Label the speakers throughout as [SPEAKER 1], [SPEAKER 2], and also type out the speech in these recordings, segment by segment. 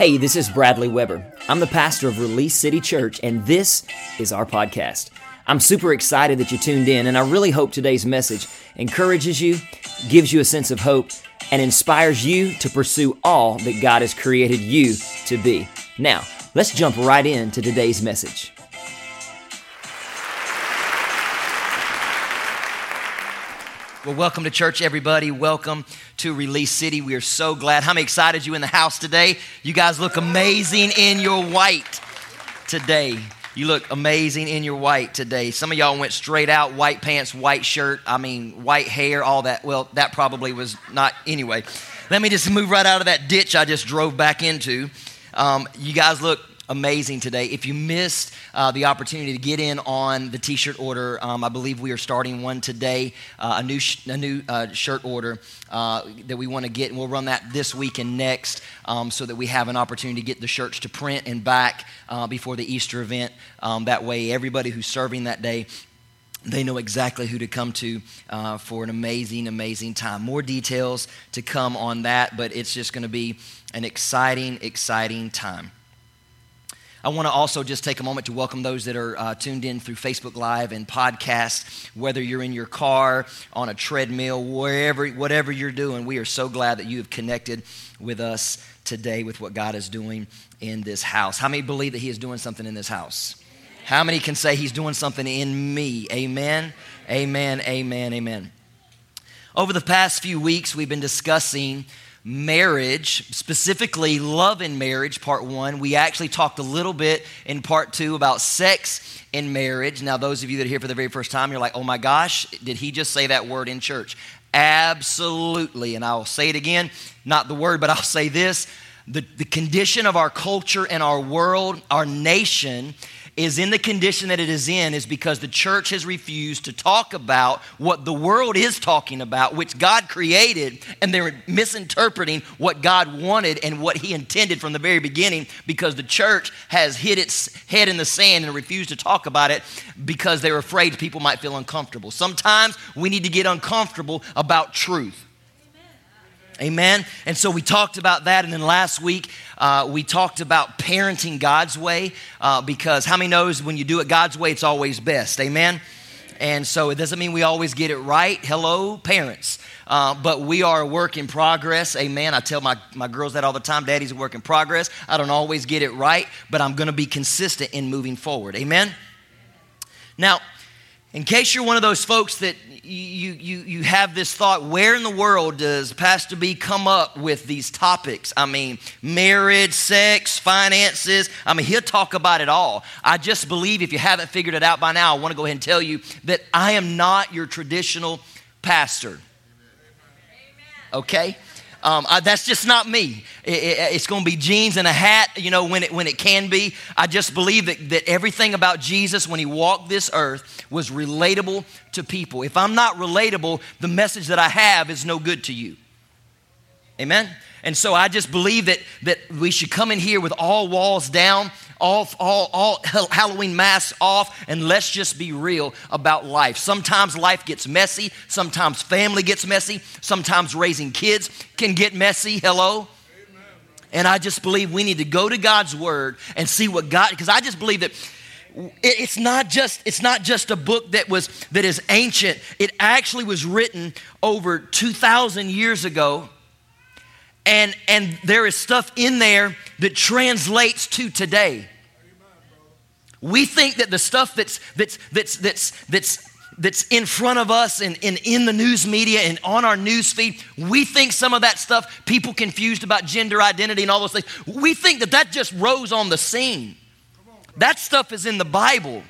[SPEAKER 1] Hey, this is Bradley Weber. I'm the pastor of Release City Church, and this is our podcast. I'm super excited that you tuned in, and I really hope today's message encourages you, gives you a sense of hope, and inspires you to pursue all that God has created you to be. Now, let's jump right into today's message. Well, welcome to church, everybody. Welcome to Release City. We are so glad. How many excited you in the house today? You guys look amazing in your white today. You look amazing in your white today. Some of y'all went straight out white pants, white shirt, I mean, white hair, all that. Well, that probably was not anyway. Let me just move right out of that ditch I just drove back into. Um, you guys look amazing today. If you missed uh, the opportunity to get in on the t-shirt order, um, I believe we are starting one today, uh, a new sh- a new uh, shirt order uh, that we want to get, and we'll run that this week and next, um, so that we have an opportunity to get the shirts to print and back uh, before the Easter event. Um, that way, everybody who's serving that day they know exactly who to come to uh, for an amazing, amazing time. More details to come on that, but it's just going to be an exciting, exciting time. I want to also just take a moment to welcome those that are uh, tuned in through Facebook Live and podcast. Whether you're in your car, on a treadmill, wherever, whatever you're doing, we are so glad that you have connected with us today with what God is doing in this house. How many believe that He is doing something in this house? How many can say He's doing something in me? Amen, amen, amen, amen. Over the past few weeks, we've been discussing marriage, specifically love in marriage, part one. We actually talked a little bit in part two about sex in marriage. Now, those of you that are here for the very first time, you're like, oh my gosh, did he just say that word in church? Absolutely. And I'll say it again, not the word, but I'll say this. The, the condition of our culture and our world, our nation, is in the condition that it is in is because the church has refused to talk about what the world is talking about, which God created, and they're misinterpreting what God wanted and what He intended from the very beginning because the church has hit its head in the sand and refused to talk about it because they're afraid people might feel uncomfortable. Sometimes we need to get uncomfortable about truth. Amen. And so we talked about that. And then last week, uh, we talked about parenting God's way uh, because how many knows when you do it God's way, it's always best. Amen. And so it doesn't mean we always get it right. Hello, parents. Uh, but we are a work in progress. Amen. I tell my, my girls that all the time. Daddy's a work in progress. I don't always get it right, but I'm going to be consistent in moving forward. Amen. Now, in case you're one of those folks that you, you, you have this thought where in the world does Pastor B come up with these topics? I mean, marriage, sex, finances. I mean, he'll talk about it all. I just believe if you haven't figured it out by now, I want to go ahead and tell you that I am not your traditional pastor. Okay? Um, I, that's just not me. It, it, it's going to be jeans and a hat, you know, when it, when it can be. I just believe that, that everything about Jesus when he walked this earth was relatable to people. If I'm not relatable, the message that I have is no good to you. Amen? And so I just believe that, that we should come in here with all walls down, all, all, all Halloween masks off, and let's just be real about life. Sometimes life gets messy, sometimes family gets messy, sometimes raising kids can get messy. Hello? And I just believe we need to go to God's word and see what God, because I just believe that it's not just it's not just a book that was that is ancient it actually was written over 2000 years ago and and there is stuff in there that translates to today. We think that the stuff that's that's that's that's that's that's in front of us and, and in the news media and on our news feed we think some of that stuff people confused about gender identity and all those things we think that that just rose on the scene. That stuff is in the bible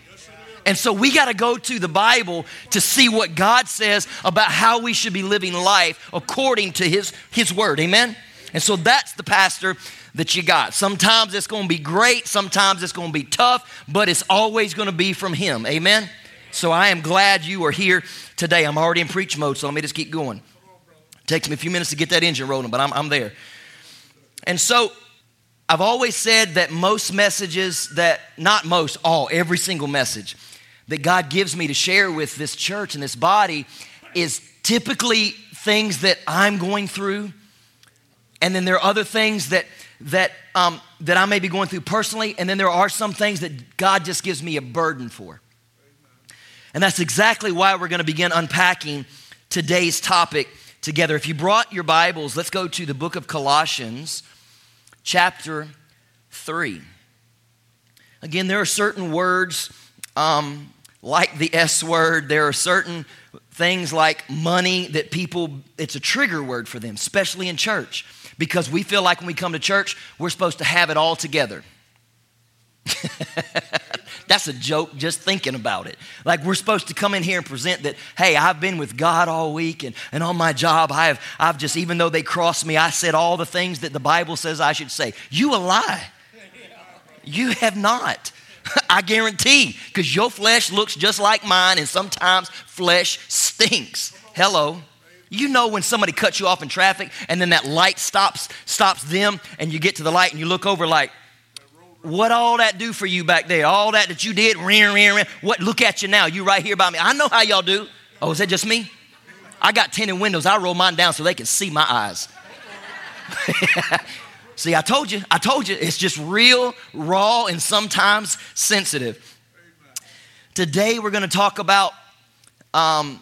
[SPEAKER 1] and so we got to go to the Bible to see what God says about how we should be living life according to His, His Word. Amen? And so that's the pastor that you got. Sometimes it's going to be great, sometimes it's going to be tough, but it's always going to be from Him. Amen? So I am glad you are here today. I'm already in preach mode, so let me just keep going. It takes me a few minutes to get that engine rolling, but I'm, I'm there. And so I've always said that most messages, that not most, all, every single message that God gives me to share with this church and this body is typically things that I'm going through. And then there are other things that that, um, that I may be going through personally, and then there are some things that God just gives me a burden for. And that's exactly why we're going to begin unpacking today's topic together. If you brought your Bibles, let's go to the book of Colossians, chapter 3. Again, there are certain words um, like the S word, there are certain things like money that people, it's a trigger word for them, especially in church, because we feel like when we come to church, we're supposed to have it all together. That's a joke just thinking about it. Like we're supposed to come in here and present that, hey, I've been with God all week and, and on my job, I have, I've just, even though they crossed me, I said all the things that the Bible says I should say. You a lie. You have not. I guarantee, because your flesh looks just like mine, and sometimes flesh stinks. Hello. You know when somebody cuts you off in traffic and then that light stops stops them and you get to the light and you look over like what all that do for you back there? All that that you did. What? Look at you now. You right here by me. I know how y'all do. Oh, is that just me? I got tinted windows. I roll mine down so they can see my eyes. see, I told you. I told you. It's just real, raw, and sometimes sensitive. Today we're going to talk about. Um,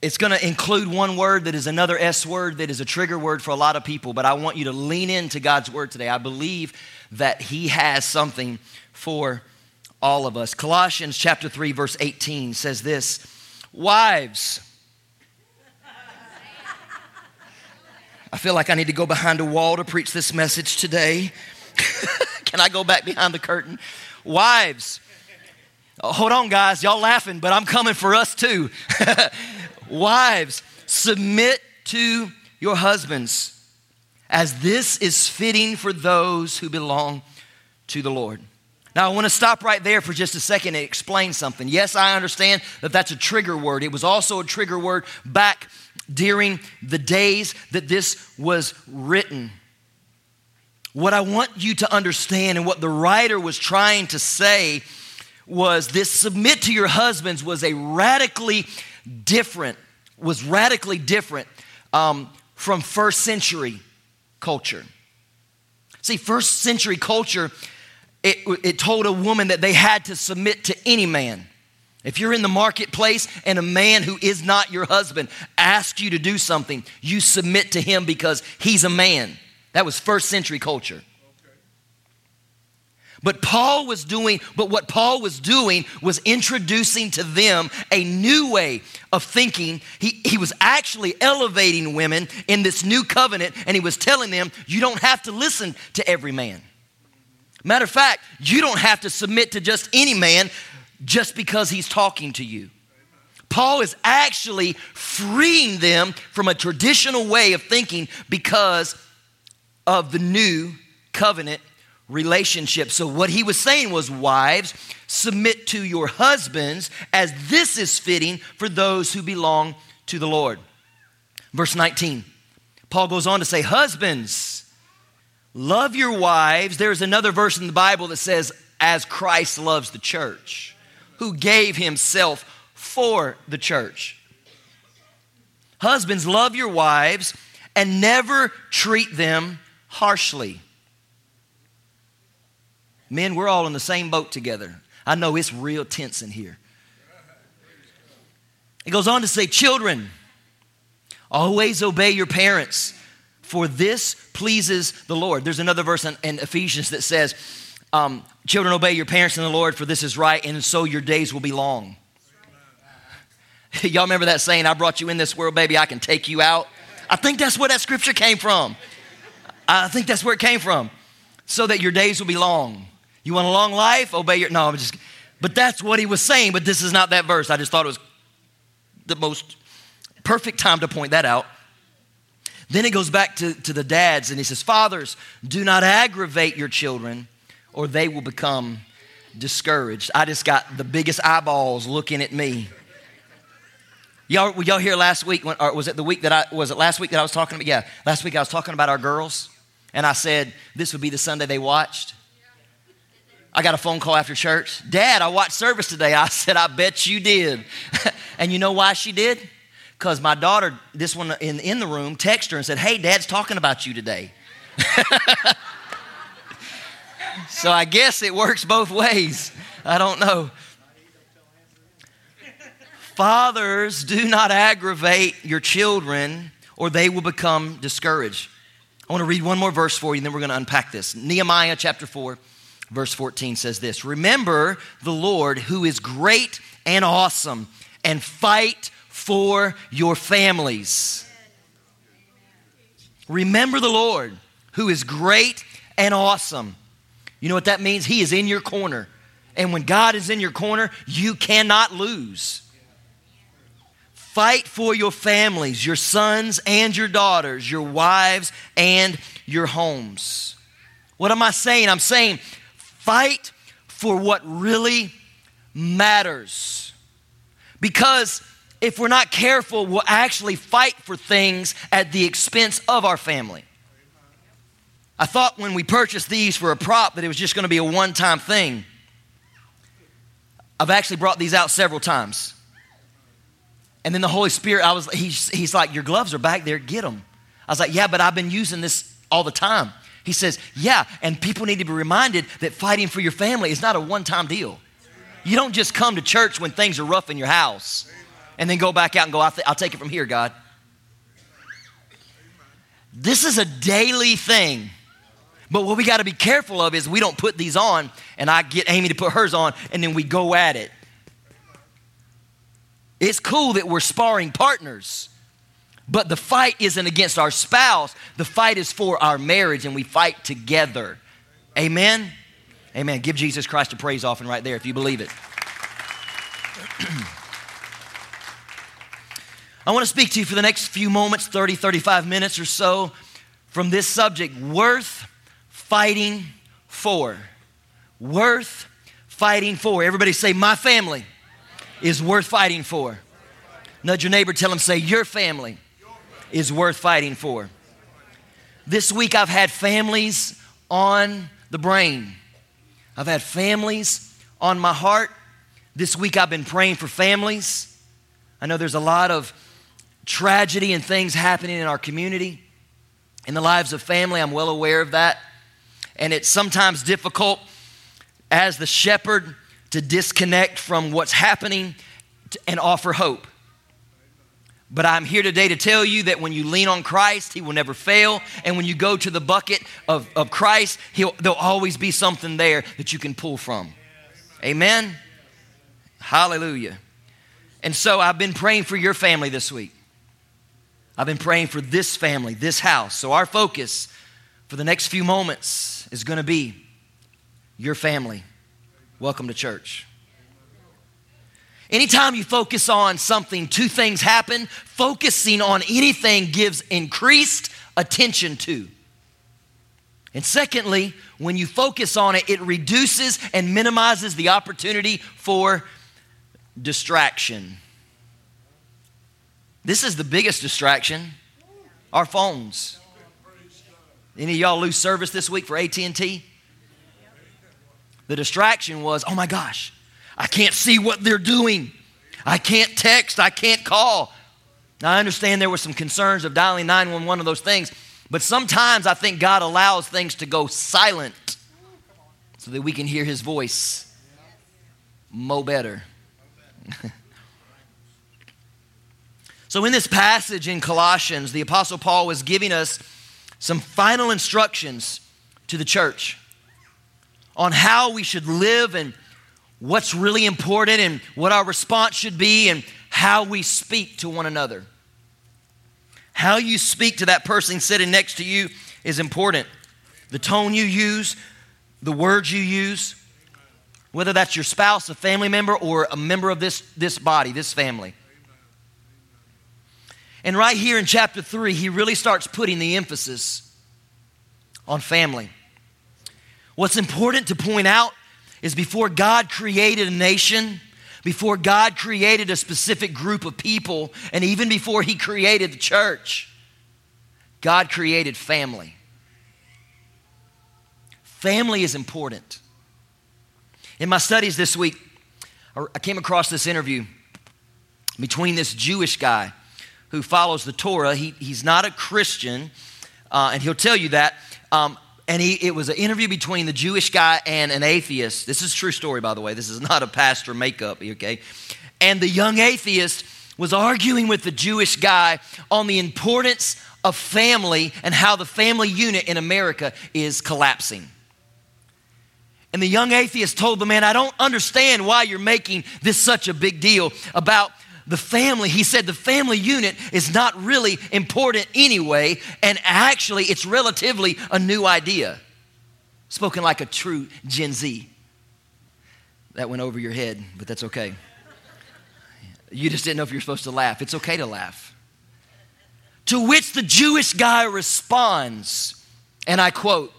[SPEAKER 1] it's going to include one word that is another S word that is a trigger word for a lot of people, but I want you to lean into God's word today. I believe that He has something for all of us. Colossians chapter 3, verse 18 says this Wives, I feel like I need to go behind a wall to preach this message today. Can I go back behind the curtain? Wives, oh, hold on, guys. Y'all laughing, but I'm coming for us too. Wives, submit to your husbands as this is fitting for those who belong to the Lord. Now, I want to stop right there for just a second and explain something. Yes, I understand that that's a trigger word. It was also a trigger word back during the days that this was written. What I want you to understand and what the writer was trying to say was this submit to your husbands was a radically different, was radically different um, from first century culture. See, first century culture, it, it told a woman that they had to submit to any man. If you're in the marketplace and a man who is not your husband asks you to do something, you submit to him because he's a man. That was first century culture. But Paul was doing, but what Paul was doing was introducing to them a new way of thinking. He, he was actually elevating women in this new covenant, and he was telling them, you don't have to listen to every man. Matter of fact, you don't have to submit to just any man just because he's talking to you. Paul is actually freeing them from a traditional way of thinking because of the new covenant relationship. So, what he was saying was, wives, submit to your husbands as this is fitting for those who belong to the Lord. Verse 19, Paul goes on to say, Husbands, love your wives. There's another verse in the Bible that says, as Christ loves the church, who gave himself for the church. Husbands, love your wives and never treat them harshly. Men, we're all in the same boat together. I know it's real tense in here. It goes on to say, Children, always obey your parents, for this pleases the Lord. There's another verse in, in Ephesians that says, um, Children, obey your parents in the Lord, for this is right, and so your days will be long. Y'all remember that saying, I brought you in this world, baby, I can take you out? I think that's where that scripture came from. I think that's where it came from. So that your days will be long. You want a long life? Obey your. No, I'm just. But that's what he was saying, but this is not that verse. I just thought it was the most perfect time to point that out. Then he goes back to, to the dads and he says, Fathers, do not aggravate your children or they will become discouraged. I just got the biggest eyeballs looking at me. Y'all, were y'all here last week? When, or was it the week that I, was it last week that I was talking about? Yeah, last week I was talking about our girls. And I said, this would be the Sunday they watched. I got a phone call after church. Dad, I watched service today. I said, I bet you did. and you know why she did? Because my daughter, this one in, in the room, texted her and said, Hey, Dad's talking about you today. So I guess it works both ways. I don't know. Fathers, do not aggravate your children or they will become discouraged. I want to read one more verse for you and then we're going to unpack this. Nehemiah chapter 4, verse 14 says this Remember the Lord who is great and awesome and fight for your families. Remember the Lord who is great and awesome. You know what that means? He is in your corner. And when God is in your corner, you cannot lose. Fight for your families, your sons and your daughters, your wives and your homes. What am I saying? I'm saying fight for what really matters. Because if we're not careful, we'll actually fight for things at the expense of our family. I thought when we purchased these for a prop that it was just going to be a one time thing. I've actually brought these out several times. And then the Holy Spirit, I was, he's, he's like, Your gloves are back there, get them. I was like, Yeah, but I've been using this all the time. He says, Yeah, and people need to be reminded that fighting for your family is not a one time deal. You don't just come to church when things are rough in your house and then go back out and go, I'll, take it from here, God. This is a daily thing. But what we got to be careful of is we don't put these on and I get Amy to put hers on and then we go at it. It's cool that we're sparring partners, but the fight isn't against our spouse. The fight is for our marriage and we fight together. Amen? Amen. Give Jesus Christ a praise offering right there if you believe it. I want to speak to you for the next few moments 30, 35 minutes or so from this subject worth fighting for. Worth fighting for. Everybody say, My family is worth fighting for. Nudge your neighbor, tell them, say, Your family is worth fighting for. This week I've had families on the brain. I've had families on my heart. This week I've been praying for families. I know there's a lot of tragedy and things happening in our community, in the lives of family. I'm well aware of that. And it's sometimes difficult as the shepherd to disconnect from what's happening and offer hope. But I'm here today to tell you that when you lean on Christ, He will never fail. And when you go to the bucket of, of Christ, he'll, there'll always be something there that you can pull from. Amen? Hallelujah. And so I've been praying for your family this week. I've been praying for this family, this house. So our focus for the next few moments is going to be your family. Welcome to church. Anytime you focus on something, two things happen. Focusing on anything gives increased attention to. And secondly, when you focus on it, it reduces and minimizes the opportunity for distraction. This is the biggest distraction our phones. Any of y'all lose service this week for AT&T? The distraction was, oh my gosh, I can't see what they're doing. I can't text, I can't call. Now, I understand there were some concerns of dialing 911 of those things, but sometimes I think God allows things to go silent so that we can hear his voice mo better. So, in this passage in Colossians, the Apostle Paul was giving us some final instructions to the church on how we should live and what's really important and what our response should be and how we speak to one another. How you speak to that person sitting next to you is important. The tone you use, the words you use, whether that's your spouse, a family member, or a member of this, this body, this family. And right here in chapter 3, he really starts putting the emphasis on family. What's important to point out is before God created a nation, before God created a specific group of people, and even before he created the church, God created family. Family is important. In my studies this week, I came across this interview between this Jewish guy who follows the Torah. He, he's not a Christian, uh, and he'll tell you that. Um, and he, it was an interview between the Jewish guy and an atheist. This is true story, by the way. This is not a pastor makeup, okay? And the young atheist was arguing with the Jewish guy on the importance of family and how the family unit in America is collapsing. And the young atheist told the man, I don't understand why you're making this such a big deal about the family. He said the family unit is not really important anyway, and actually, it's relatively a new idea. Spoken like a true Gen Z. That went over your head, but that's okay. You just didn't know if you're supposed to laugh. It's okay to laugh. To which the Jewish guy responds, and I quote,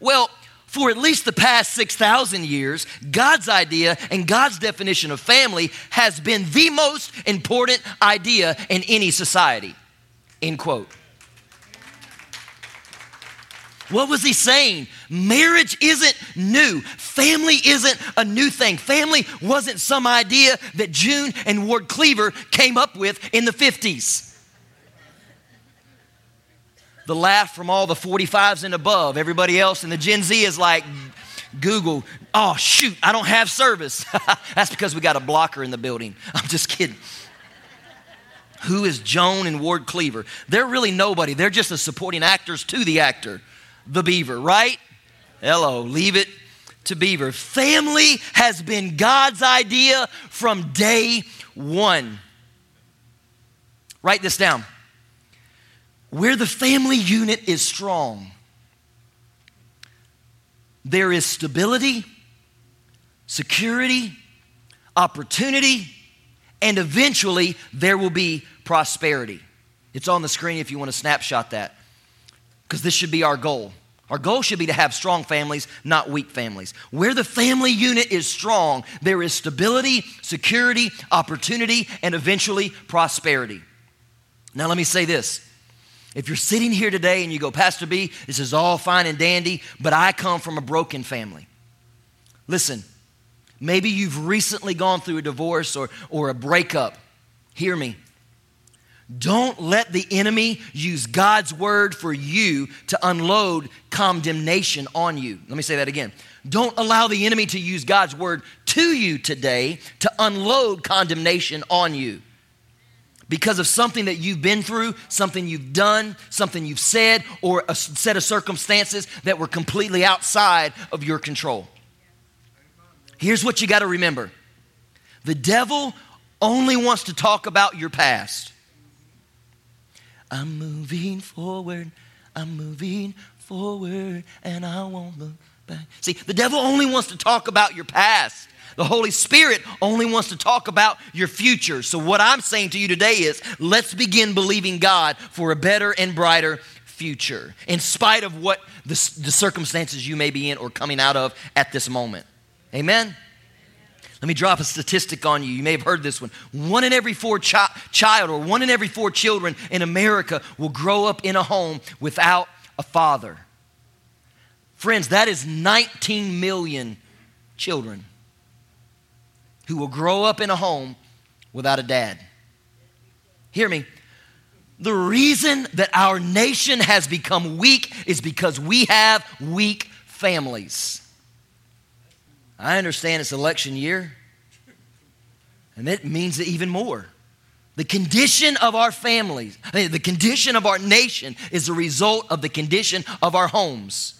[SPEAKER 1] Well, for at least the past 6,000 years, God's idea and God's definition of family has been the most important idea in any society. End quote. What was he saying? Marriage isn't new. Family isn't a new thing. Family wasn't some idea that June and Ward Cleaver came up with in the 50s the laugh from all the 45s and above. Everybody else in the Gen Z is like, Google, oh, shoot, I don't have service. That's because we got a blocker in the building. I'm just kidding. Who is June and Ward Cleaver? They're really nobody. They're just the supporting actors to the actor, the beaver, right? Hello, leave it to beaver. Family has been God's idea from day one. Write this down. Where the family unit is strong, there is stability, security, opportunity, and eventually there will be prosperity. It's on the screen if you want to snapshot that, because this should be our goal. Our goal should be to have strong families, not weak families. Where the family unit is strong, there is stability, security, opportunity, and eventually prosperity. Now, let me say this if you're sitting here today and you go, Pastor B, this is all fine and dandy, but I come from a broken family. Listen, maybe you've recently gone through a divorce or, or a breakup. Hear me. Don't let the enemy use God's word for you to unload condemnation on you. Let me say that again. Don't allow the enemy to use God's word to you today to unload condemnation on you because of something that you've been through, something you've done, something you've said, or a set of circumstances that were completely outside of your control. Here's what you got to remember the devil only wants to talk about your past. I'm moving forward, I'm moving forward, and I won't look back. See, the devil only wants to talk about your past. The Holy Spirit only wants to talk about your future. So, what I'm saying to you today is let's begin believing God for a better and brighter future, in spite of what the, the circumstances you may be in or coming out of at this moment. Amen? Let me drop a statistic on you. You may have heard this one. One in every four chi- child or one in every four children in America will grow up in a home without a father. Friends, that is 19 million children who will grow up in a home without a dad. Hear me. The reason that our nation has become weak is because we have weak families. I understand it's election year, and it means it even more. The condition of our families, the condition of our nation is a result of the condition of our homes.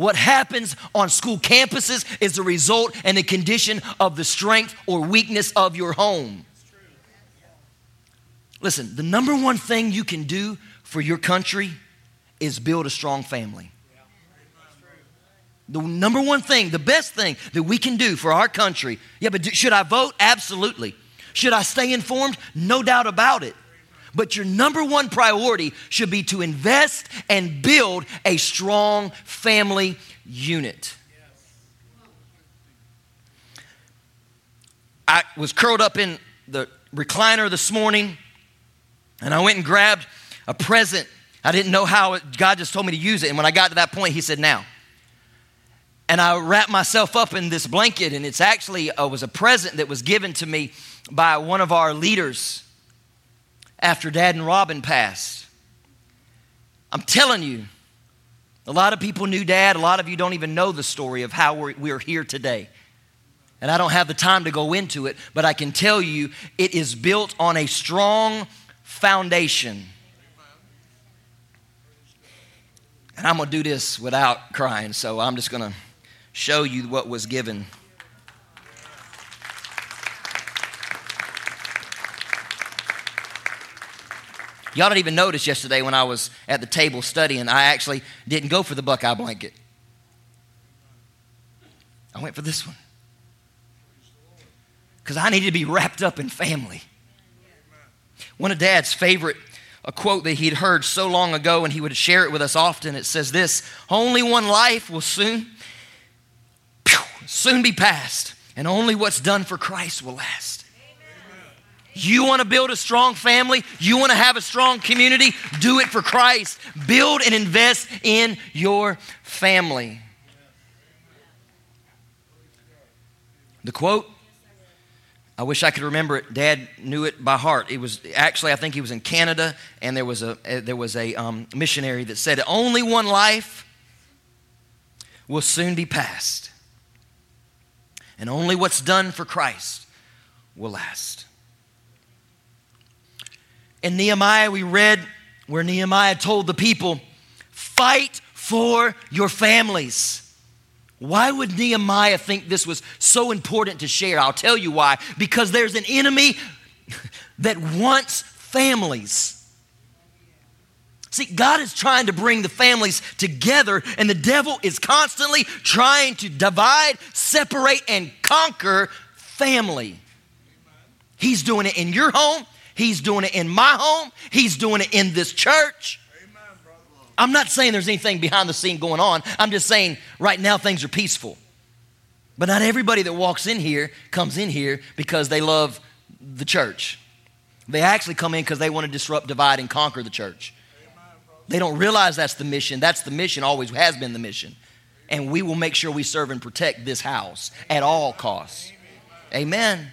[SPEAKER 1] What happens on school campuses is a result and a condition of the strength or weakness of your home. Listen, the number one thing you can do for your country is build a strong family. The number one thing, the best thing that we can do for our country. Yeah, but should I vote? Absolutely. Should I stay informed? No doubt about it. But your number one priority should be to invest and build a strong family unit. I was curled up in the recliner this morning and I went and grabbed a present. I didn't know how it, God just told me to use it. And when I got to that point, He said, Now. And I wrapped myself up in this blanket, and it's actually uh, was a present that was given to me by one of our leaders after Dad and Robin passed. I'm telling you, A lot of people knew dad. A lot of you don't even know the story of how we're, we're here today. And I don't have the time to go into it, but I can tell you it is built on a strong foundation. And I'm going to do this without crying, so I'm just going to show you what was given. Y'all didn't even notice yesterday when I was at the table studying, I actually didn't go for the Buckeye blanket. I went for this one. Because I needed to be wrapped up in family. One of Dad's favorite a quote that he'd heard so long ago and he would share it with us often. It says this Only one life will soon, soon be past, and only what's done for Christ will last. You want to build a strong family? You want to have a strong community? Do it for Christ. Build and invest in your family. The quote I wish I could remember it. Dad knew it by heart. It was actually, I think he was in Canada, and there was a uh, there was a um, missionary that said, "Only one life will soon be passed, and only what's done for Christ will last." In Nehemiah, we read where Nehemiah told the people, "Fight for your families." Why would Nehemiah think this was so important to share? I'll tell you why. Because there's an enemy that wants families. See, God is trying to bring the families together, and the devil is constantly trying to divide, separate, and conquer family. He's doing it in your home, he's doing it in my home, he's doing it in this church. I'm not saying there's anything behind the scene going on. I'm just saying right now things are peaceful. But not everybody that walks in here comes in here because they love the church. They actually come in because they want to disrupt, divide, and conquer the church. They don't realize that's the mission. That's the mission, always has been the mission. And we will make sure we serve and protect this house at all costs. Amen.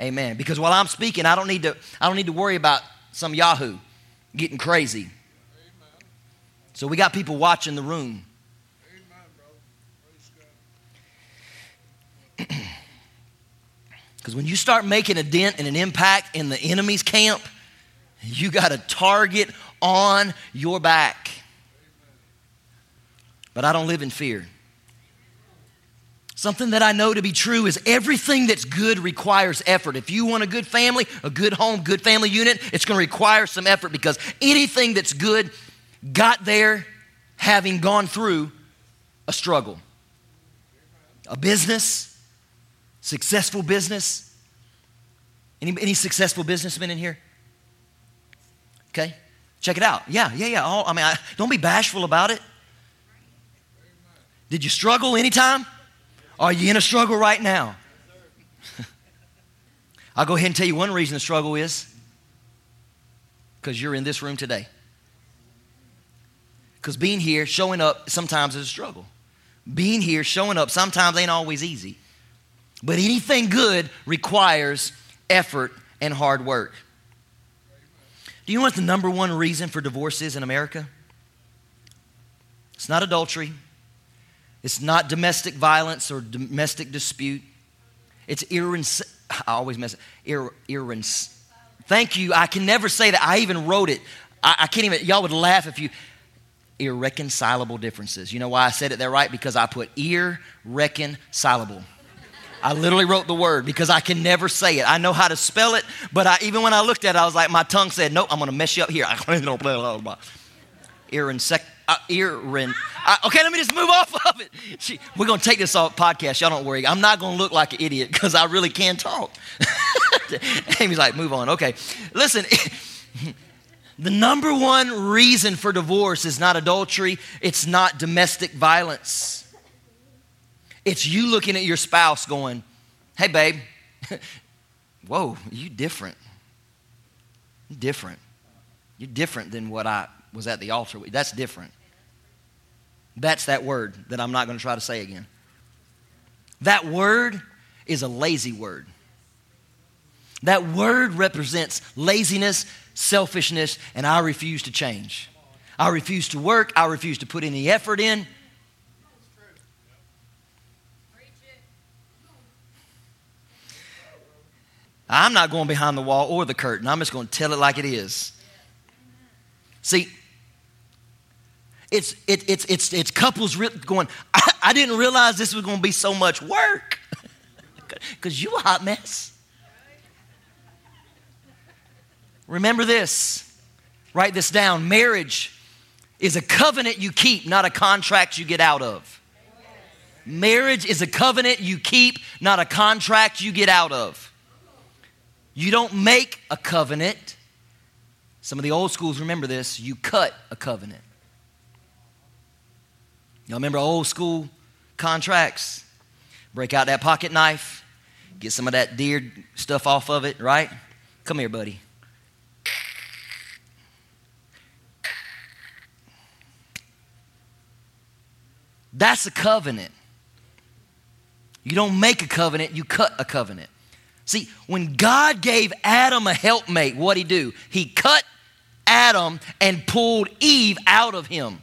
[SPEAKER 1] Amen. Because while I'm speaking, I don't need to, I don't need to worry about some Yahoo getting crazy. So we got people watching the room. Because when you start making a dent and an impact in the enemy's camp, you got a target on your back. But I don't live in fear. Something that I know to be true is everything that's good requires effort. If you want a good family, a good home, good family unit, it's going to require some effort because anything that's good got there having gone through a struggle. A business, successful business. Any, any successful businessmen in here? Okay, check it out. Yeah, yeah, yeah. All, I mean, I, don't be bashful about it. Did you struggle anytime? Are you in a struggle right now? I'll go ahead and tell you one reason the struggle is because you're in this room today. Because being here, showing up, sometimes is a struggle. Being here, showing up, sometimes ain't always easy. But anything good requires effort and hard work. Do you know what the number one reason for divorce is in America? It's not adultery. It's not domestic violence or domestic dispute. It's irrens. I always mess it. Ir- irrens. Thank you. I can never say that. I even wrote it. I, I can't even. Y'all would laugh if you irreconcilable differences. You know why I said it there right? Because I put irreconcilable. I literally wrote the word because I can never say it. I know how to spell it, but I, even when I looked at it, I was like, my tongue said, nope, I'm going to mess you up here. Irrensec, uh, irren, uh, okay, let me just move off of it. She, we're going to take this off podcast. Y'all don't worry. I'm not going to look like an idiot because I really can talk. Amy's like, move on. Okay. Listen. The number one reason for divorce is not adultery, it's not domestic violence. It's you looking at your spouse going, hey, babe, whoa, you different. Different. You're different than what I was at the altar with. That's different. That's that word that I'm not going to try to say again. That word is a lazy word. That word represents laziness, selfishness, and I refuse to change. I refuse to work. I refuse to put any effort in. I'm not going behind the wall or the curtain. I'm just going to tell it like it is. See, it's, it, it's, it's, it's couples going, I, I didn't realize this was going to be so much work because you a hot mess. Remember this. Write this down. Marriage is a covenant you keep, not a contract you get out of. Marriage is a covenant you keep, not a contract you get out of. You don't make a covenant. Some of the old schools remember this. You cut a covenant. Y'all remember old school contracts? Break out that pocket knife, get some of that deer stuff off of it, right? Come here, buddy. That's a covenant. You don't make a covenant, you cut a covenant. See, when God gave Adam a helpmate, what he do? He cut Adam and pulled Eve out of him.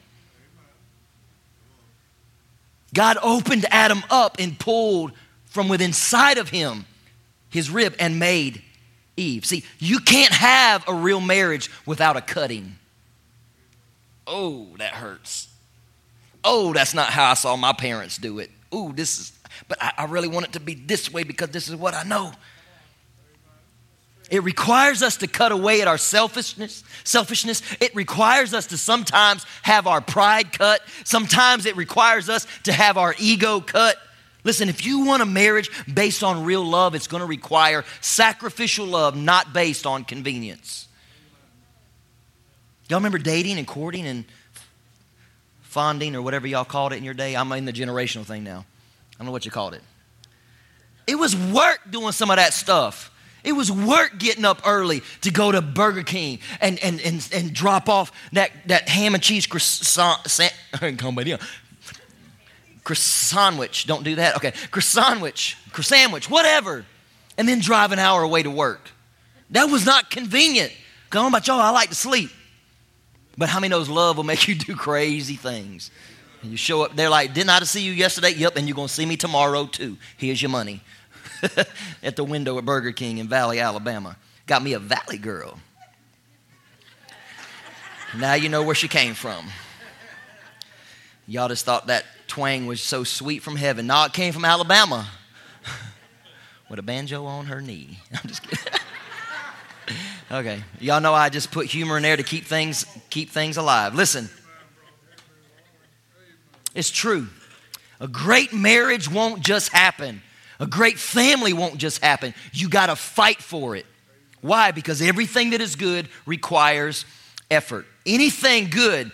[SPEAKER 1] God opened Adam up and pulled from within inside of him his rib and made Eve. See, you can't have a real marriage without a cutting. Oh, that hurts. Oh, that's not how I saw my parents do it. Oh, this is, but I, I really want it to be this way because this is what I know. It requires us to cut away at our selfishness, selfishness. It requires us to sometimes have our pride cut. Sometimes it requires us to have our ego cut. Listen, if you want a marriage based on real love, it's going to require sacrificial love, not based on convenience. Y'all remember dating and courting and fonding or whatever y'all called it in your day? I'm in the generational thing now. I don't know what you called it. It was work doing some of that stuff. It was work getting up early to go to Burger King and, and, and, and drop off that, that ham and cheese croissant. Croissantwich. Don't do that. Okay. Croissantwich. Croissantwich. Whatever. And then drive an hour away to work. That was not convenient. Don't know about y'all, I like to sleep. But how many knows love will make you do crazy things? And you show up, they're like, Didn't I see you yesterday? Yep, and you're going to see me tomorrow too. Here's your money. at the window at Burger King in Valley, Alabama. Got me a Valley girl. Now you know where she came from. Y'all just thought that twang was so sweet from heaven. No, it came from Alabama with a banjo on her knee. I'm just kidding. okay, y'all know I just put humor in there to keep things keep things alive. Listen, it's true. A great marriage won't just happen. A great family won't just happen. You got to fight for it. Why? Because everything that is good requires effort. Anything good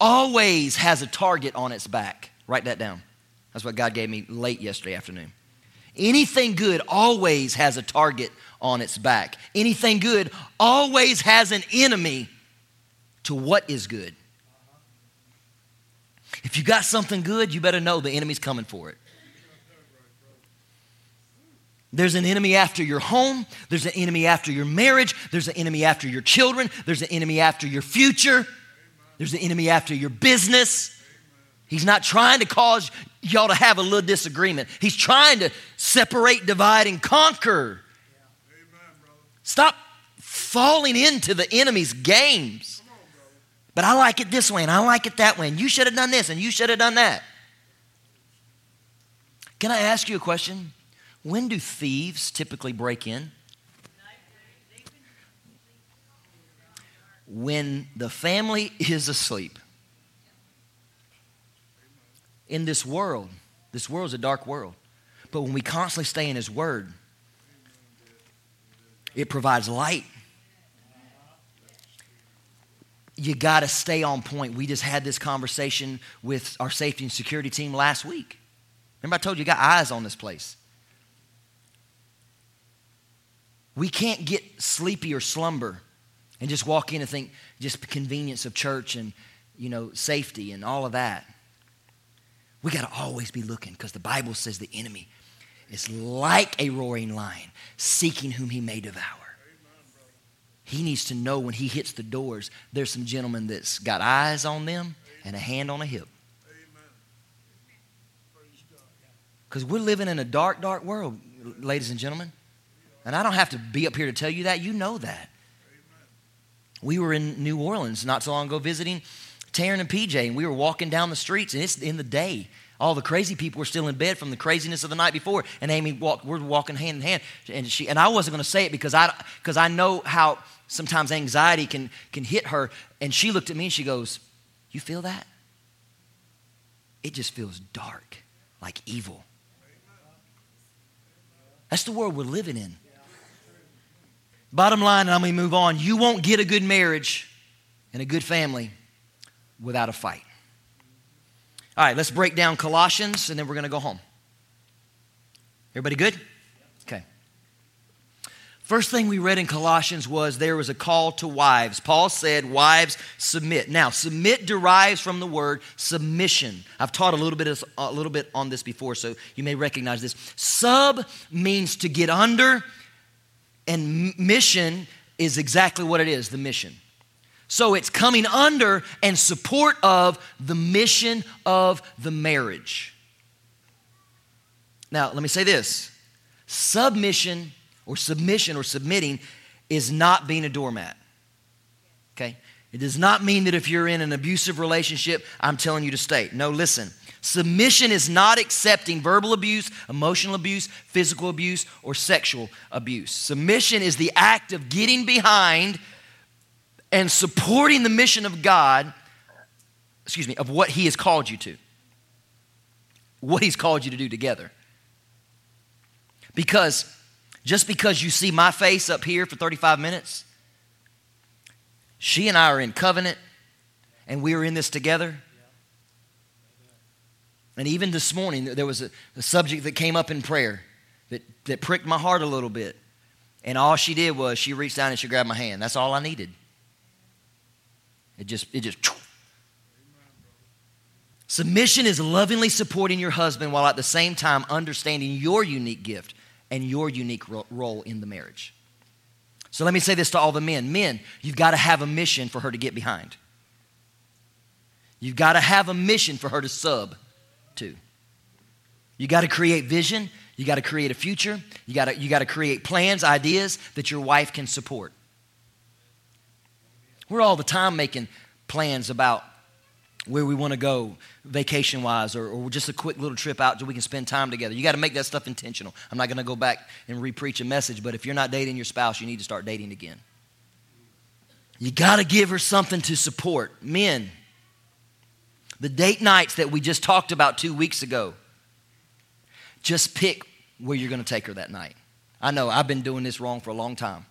[SPEAKER 1] always has a target on its back. Write that down. That's what God gave me late yesterday afternoon. Anything good always has a target on its back. Anything good always has an enemy to what is good. If you got something good, you better know the enemy's coming for it. There's an enemy after your home. There's an enemy after your marriage. There's an enemy after your children. There's an enemy after your future. There's an enemy after your business. He's not trying to cause y'all to have a little disagreement. He's trying to separate, divide, and conquer. Stop falling into the enemy's games. But I like it this way and I like it that way, and you should have done this and you should have done that. Can I ask you a question? When do thieves typically break in? When the family is asleep. In this world, this world is a dark world. But when we constantly stay in His Word, it provides light. You got to stay on point. We just had this conversation with our safety and security team last week. Remember, I told you, you got eyes on this place. We can't get sleepy or slumber and just walk in and think just the convenience of church and, you know, safety and all of that. We got to always be looking because the Bible says the enemy is like a roaring lion seeking whom he may devour. he needs to know when he hits the doors, there's some gentlemen that's got eyes on them and a hand on a hip. Because we're living in a dark, dark world, ladies and gentlemen. And I don't have to be up here to tell you that. You know that. We were in New Orleans not so long ago visiting Taryn and PJ, and we were walking down the streets, and it's in the day. All the crazy people were still in bed from the craziness of the night before, and Amy walked. We're walking hand in hand, and she and I wasn't going to say it because I because I know how sometimes anxiety can can hit her. And she looked at me and she goes, "You feel that? It just feels dark, like evil." That's the world we're living in. Bottom line, and I'm going to move on. You won't get a good marriage and a good family without a fight. All right, let's break down Colossians and then we're going to go home. Everybody good? Okay. First thing we read in Colossians was there was a call to wives. Paul said, Wives, submit. Now, submit derives from the word submission. I've taught a little bit, of, a little bit on this before, so you may recognize this. Sub means to get under, and mission is exactly what it is the mission. So it's coming under and support of the mission of the marriage. Now, let me say this submission or submission or submitting is not being a doormat. Okay? It does not mean that if you're in an abusive relationship, I'm telling you to stay. No, listen. Submission is not accepting verbal abuse, emotional abuse, physical abuse, or sexual abuse. Submission is the act of getting behind and supporting the mission of God, excuse me, of what He has called you to. What He's called you to do together. Because just because you see my face up here for 35 minutes, she and I are in covenant and we are in this together. And even this morning, there was a, a, subject that came up in prayer that, that pricked my heart a little bit. And all she did was she reached down and she grabbed my hand. That's all I needed. It just, it just. Submission is lovingly supporting your husband while at the same time understanding your unique gift and your unique role in the marriage. So let me say this to all the men. Men, you've got to have a mission for her to get behind. You've got to have a mission for her to sub to. You got to create vision. You got to create a future. You got to, you got to create plans, ideas that your wife can support. We're all the time making plans about where we want to go vacation wise or, or, just a quick little trip out so we can spend time together. You got to make that stuff intentional. I'm not going to go back and repreach a message, but if you're not dating your spouse, you need to start dating again. You got to give her something to support. Men, the date nights that we just talked about two weeks ago, just pick where you're going to take her that night. I know I've been doing this wrong for a long time.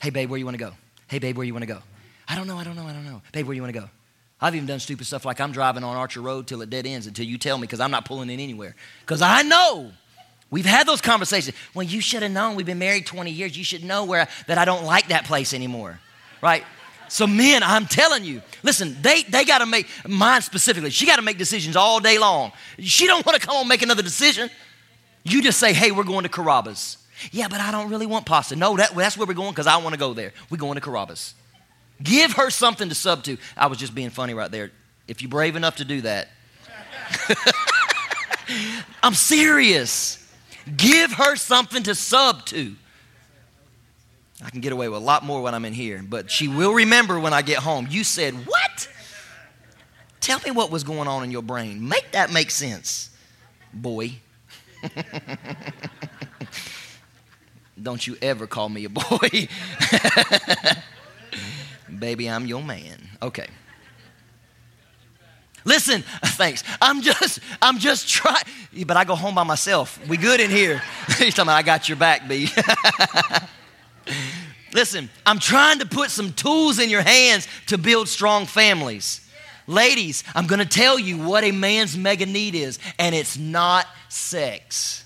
[SPEAKER 1] Hey, babe, where you want to go? Hey, babe, where you want to go? I don't know, I don't know, I don't know. Babe, where you want to go? I've even done stupid stuff like I'm driving on Archer Road till it dead ends until you tell me because I'm not pulling in anywhere. Because I know we've had those conversations. Well, you should have known we've been married 20 years. You should know where that I don't like that place anymore, right? So, men, I'm telling you, listen, they, they got to make, mine specifically, she got to make decisions all day long. She don't want to come on make another decision. You just say, hey, we're going to Carrabba's. Yeah, but I don't really want pasta. No, that, that's where we're going because I want to go there. We're going to Carrabba's. Give her something to sub to. I was just being funny right there. If you're brave enough to do that, I'm serious. Give her something to sub to. I can get away with a lot more when I'm in here, but she will remember when I get home. You said, What? Tell me what was going on in your brain. Make that make sense, boy. Don't you ever call me a boy. Baby, I'm your man. Okay. Listen, thanks. I'm just, I'm just trying. But I go home by myself. We good in here. He's talking about, I got your back, B. Listen, I'm trying to put some tools in your hands to build strong families. Ladies, I'm going to tell you what a man's mega need is, and it's not sex.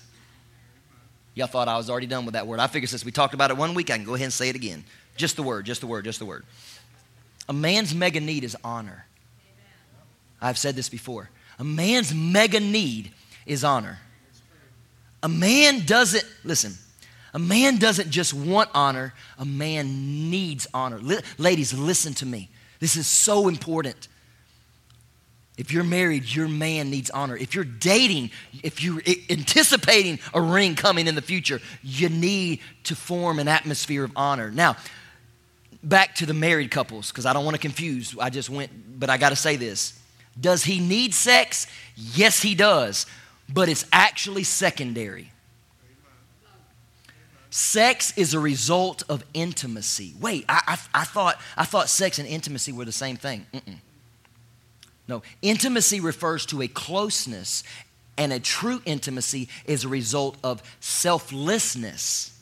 [SPEAKER 1] Y'all thought I was already done with that word. I figured since we talked about it one week, I can go ahead and say it again. Just the word, just the word, just the word. A man's mega need is honor. I've said this before. A man's mega need is honor. A man doesn't, listen, A man doesn't just want honor, a man needs honor. ladies, listen to me. This is so important. If you're married, your man needs honor. If you're dating, if you're anticipating a ring coming in the future, you need to form an atmosphere of honor. Now, back to the married couples, because I don't want to confuse. I just went, but I got to say this. Does he need sex? Yes, he does, but it's actually secondary. Sex is a result of intimacy. Wait, I, I, I, thought, I thought sex and intimacy were the same thing. Mm-mm. No, intimacy refers to a closeness, and a true intimacy is a result of selflessness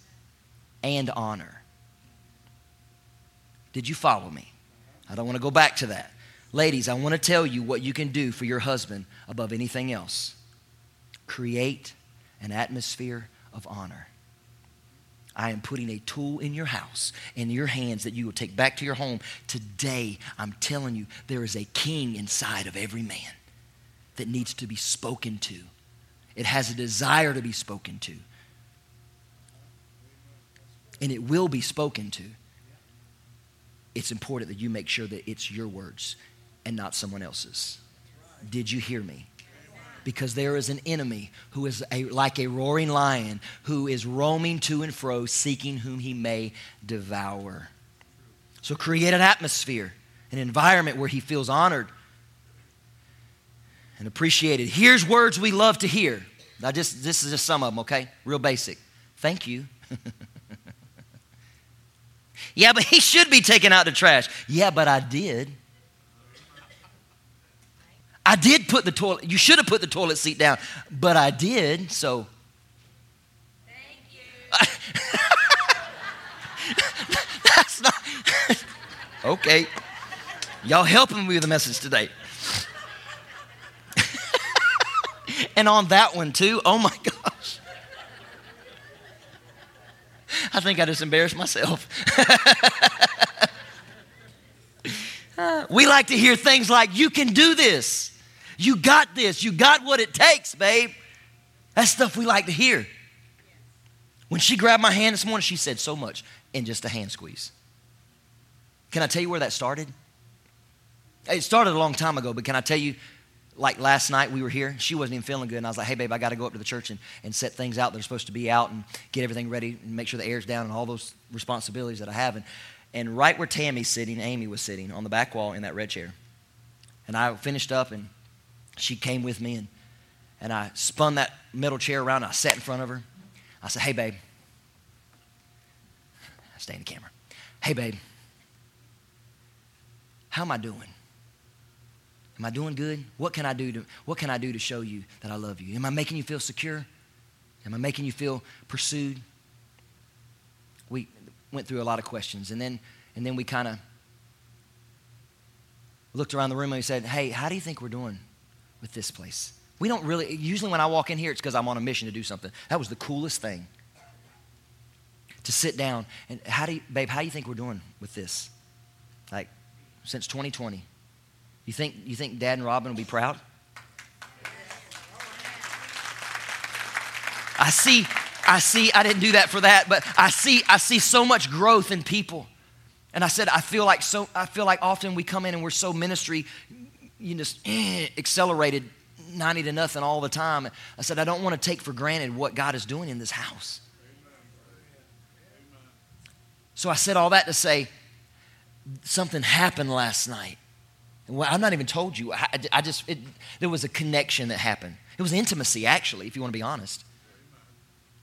[SPEAKER 1] and honor. Did you follow me? I don't want to go back to that. Ladies, I want to tell you what you can do for your husband above anything else create an atmosphere of honor. I am putting a tool in your house, in your hands that you will take back to your home. Today, I'm telling you, there is a king inside of every man that needs to be spoken to. It has a desire to be spoken to. And it will be spoken to. It's important that you make sure that it's your words and not someone else's. Did you hear me? Because there is an enemy who is a, like a roaring lion who is roaming to and fro seeking whom he may devour. So create an atmosphere, an environment where he feels honored and appreciated. Here's words we love to hear. I just this is just some of them, okay? Real basic. Thank you. yeah, but he should be taken out the trash. Yeah, but I did. I did put the toilet, you should have put the toilet seat down, but I did, so.
[SPEAKER 2] Thank
[SPEAKER 1] you. That's not. okay. Y'all helping me with the message today. and on that one, too, oh my gosh. I think I just embarrassed myself. we like to hear things like, you can do this. You got this. You got what it takes, babe. That's stuff we like to hear. When she grabbed my hand this morning, she said so much in just a hand squeeze. Can I tell you where that started? It started a long time ago, but can I tell you, like last night we were here, she wasn't even feeling good, and I was like, hey, babe, I got to go up to the church and, and set things out that are supposed to be out and get everything ready and make sure the air's down and all those responsibilities that I have. And, and right where Tammy's sitting, Amy was sitting on the back wall in that red chair. And I finished up and she came with me and, and I spun that metal chair around I sat in front of her. I said, Hey, babe. I Stay in the camera. Hey, babe. How am I doing? Am I doing good? What can I do to, what can I do to show you that I love you? Am I making you feel secure? Am I making you feel pursued? We went through a lot of questions and then, and then we kind of looked around the room and we said, Hey, how do you think we're doing? With this place. We don't really, usually when I walk in here, it's because I'm on a mission to do something. That was the coolest thing. To sit down and how do you, babe, how do you think we're doing with this? Like, since 2020. You think, you think dad and Robin will be proud? I see, I see, I didn't do that for that, but I see, I see so much growth in people. And I said, I feel like so, I feel like often we come in and we're so ministry you just eh, accelerated 90 to nothing all the time. I said, I don't want to take for granted what God is doing in this house. So I said all that to say something happened last night. Well, I've not even told you. I, I just, it, there was a connection that happened. It was intimacy, actually, if you want to be honest.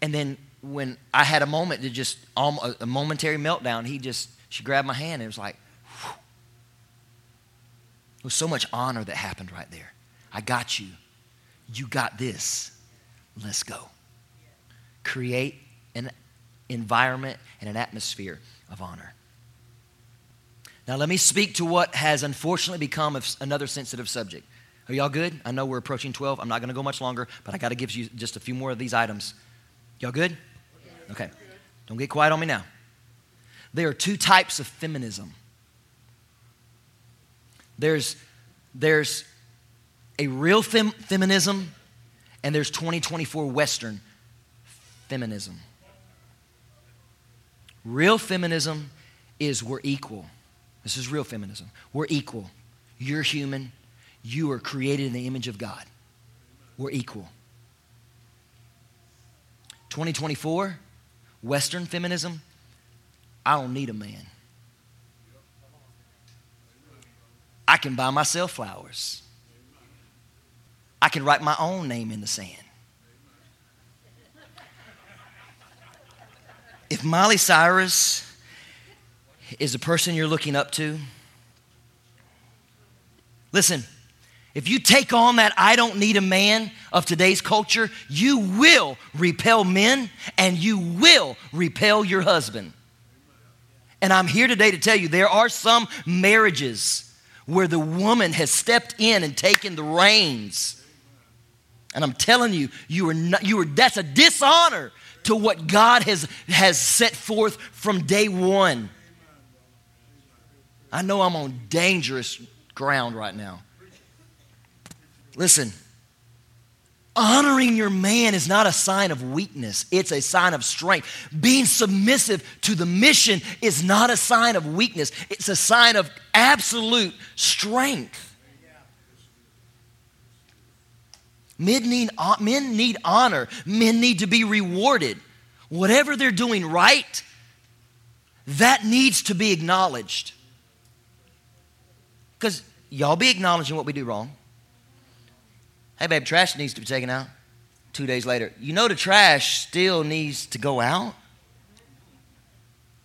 [SPEAKER 1] And then when I had a moment to just, a momentary meltdown, he just, she grabbed my hand and it was like, there was so much honor that happened right there. I got you. You got this. Let's go. Create an environment and an atmosphere of honor. Now, let me speak to what has unfortunately become another sensitive subject. Are y'all good? I know we're approaching 12. I'm not going to go much longer, but I got to give you just a few more of these items. Y'all good? Okay. Don't get quiet on me now. There are two types of feminism there's, there's a real fem- feminism, and there's 2024 Western feminism. Real feminism is we're equal. This is real feminism. We're equal. You're human. You are created in the image of God. We're equal. 2024, Western feminism, I don't need a man. I can buy myself flowers. I can write my own name in the sand. If Miley Cyrus is a person you're looking up to, listen, if you take on that I don't need a man of today's culture, you will repel men and you will repel your husband. And I'm here today to tell you there are some marriages where the woman has stepped in and taken the reins. And I'm telling you, you are not, you are, that's a dishonor to what God has, has set forth from day one. I know I'm on dangerous ground right now. Listen, honoring your man is not a sign of weakness, it's a sign of strength. Being submissive to the mission is not a sign of weakness, it's a sign of absolute strength. Men need, men need honor. Men need to be rewarded. Whatever they're doing right, that needs to be acknowledged. Because y'all be acknowledging what we do wrong. Hey, babe, trash needs to be taken out. Two days later, you know the trash still needs to go out.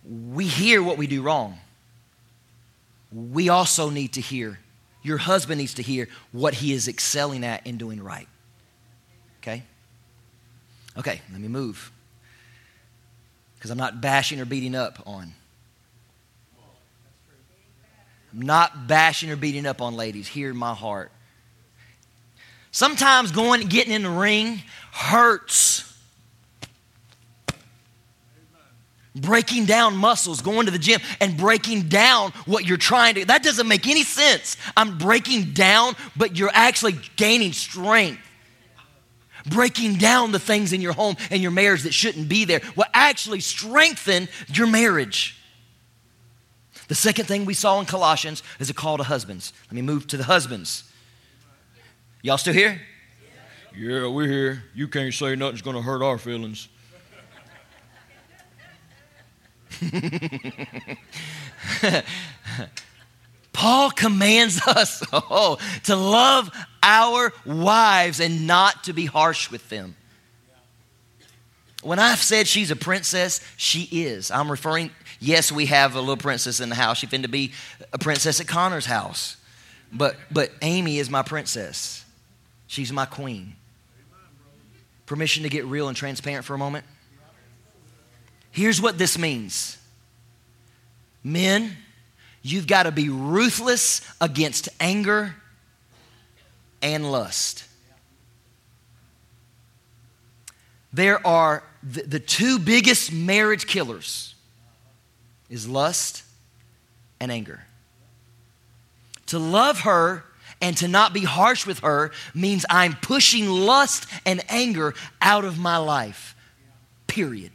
[SPEAKER 1] We hear what we do wrong. We also need to hear, your husband needs to hear what he is excelling at and doing right. Okay? Okay, let me move. Because I'm not bashing or beating up on. I'm not bashing or beating up on ladies. Hear my heart. Sometimes going and getting in the ring hurts. Breaking down muscles, going to the gym and breaking down what you're trying to. That doesn't make any sense. I'm breaking down, but you're actually gaining strength. Breaking down the things in your home and your marriage that shouldn't be there will actually strengthen your marriage. The second thing we saw in Colossians is a call to husbands. Let me move to the husbands. Y'all still here? Yeah, we're here. You can't say nothing's going to hurt our feelings. Paul commands us oh, to love our wives and not to be harsh with them. When I've said she's a princess, she is. I'm referring, yes, we have a little princess in the house. She's to be a princess at Connor's house. But, but Amy is my princess. She's my queen. Permission to get real and transparent for a moment? Here's what this means Men, you've got to be ruthless against anger and lust. There are the, the two biggest marriage killers is lust and anger. To love her and to not be harsh with her means I'm pushing lust and anger out of my life. Period.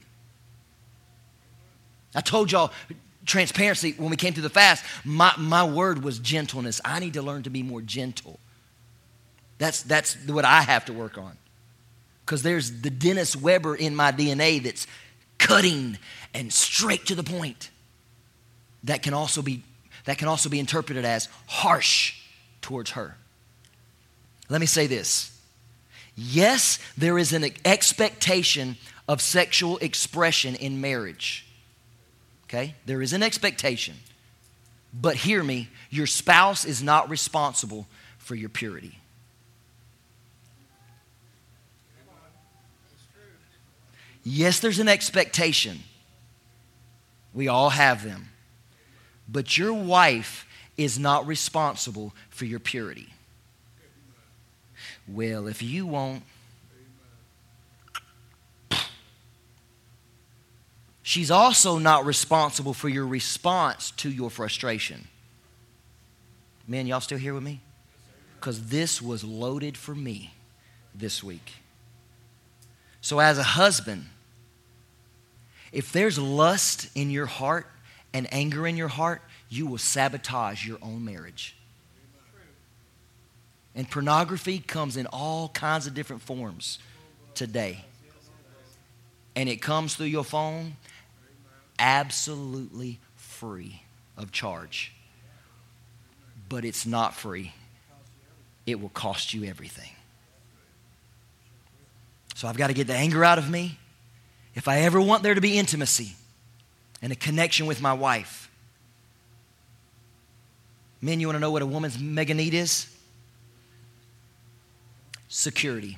[SPEAKER 1] I told y'all transparency when we came through the fast, my, my word was gentleness. I need to learn to be more gentle. That's, that's what I have to work on. Because there's the Dennis Weber in my DNA that's cutting and straight to the point. That can also be, that can also be interpreted as harsh towards her. Let me say this. Yes, there is an expectation of sexual expression in marriage. Okay? There is an expectation. But hear me, your spouse is not responsible for your purity. Yes, there's an expectation. We all have them. But your wife is not responsible for your purity. Well, if you won't, she's also not responsible for your response to your frustration. Man, y'all still here with me? Because this was loaded for me this week. So, as a husband, If there's lust in your heart and anger in your heart, you will sabotage your own marriage. And pornography comes in all kinds of different forms today. And it comes through your phone absolutely free of charge. But it's not free, it will cost you everything. So I've got to get the anger out of me. If I ever want there to be intimacy and a connection with my wife, men, you want to know what a woman's mega need is? Security.